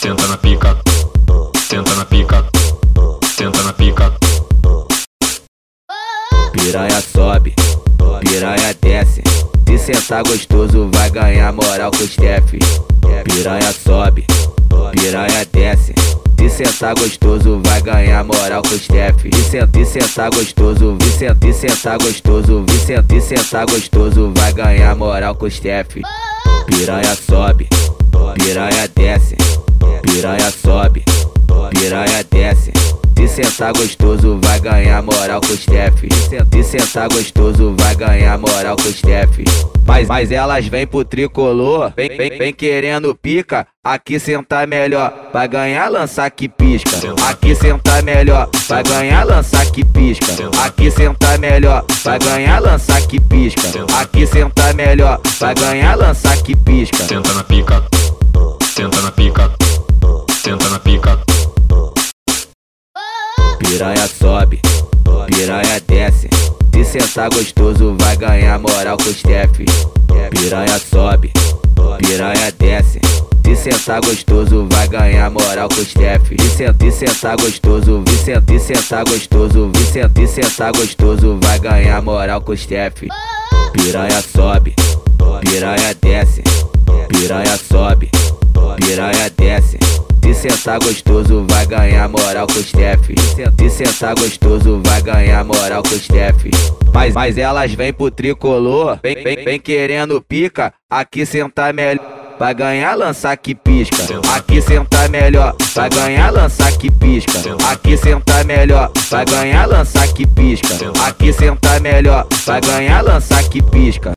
senta na pica, senta na pica, senta na pica. Piranha sobe, piranha desce. Se sentar gostoso, vai ganhar moral com os chefes. Piranha sobe, piranha desce. Se sentar gostoso, vai ganhar moral com os chefes. Se sentar, gostoso, vi sentar, gostoso, vi sentar, gostoso, vai ganhar moral com os chefes. Piranha sobe, sentar gostoso, vai ganhar moral com chefes. Se sentar gostoso, vai ganhar moral com os chefes. Mas, mas elas vêm pro tricolor, vem, vem, vem querendo pica. Aqui sentar melhor, vai ganhar lançar que pisca. Aqui sentar melhor, vai ganhar lançar que pisca. Aqui sentar melhor, vai ganhar lançar que pisca. Aqui sentar melhor, vai ganhar lançar que pisca. Senta na pica, senta na pica, Piranha sobe, piranha desce. Se sentar gostoso, vai ganhar moral com os chefes. Piranha sobe, piranha desce. Se sentar gostoso, vai ganhar moral com os chefes. Se sentar, gostoso, vi sentar, gostoso, vi sentar, gostoso, vai ganhar moral com os chefes. Piranha sobe, piranha desce. Piranha sobe, sentar gostoso, vai ganhar moral com os chefes. Se sentar gostoso, vai ganhar moral com os chefes. Mas, mas elas vêm pro tricolor, vem, vem, vem querendo pica. Aqui sentar melhor. Vai ganhar lançar que pisca. Aqui sentar melhor. Vai ganhar lançar que pisca. Aqui sentar melhor. Vai ganhar lançar que pisca. Aqui sentar melhor. Vai ganhar lançar que pisca.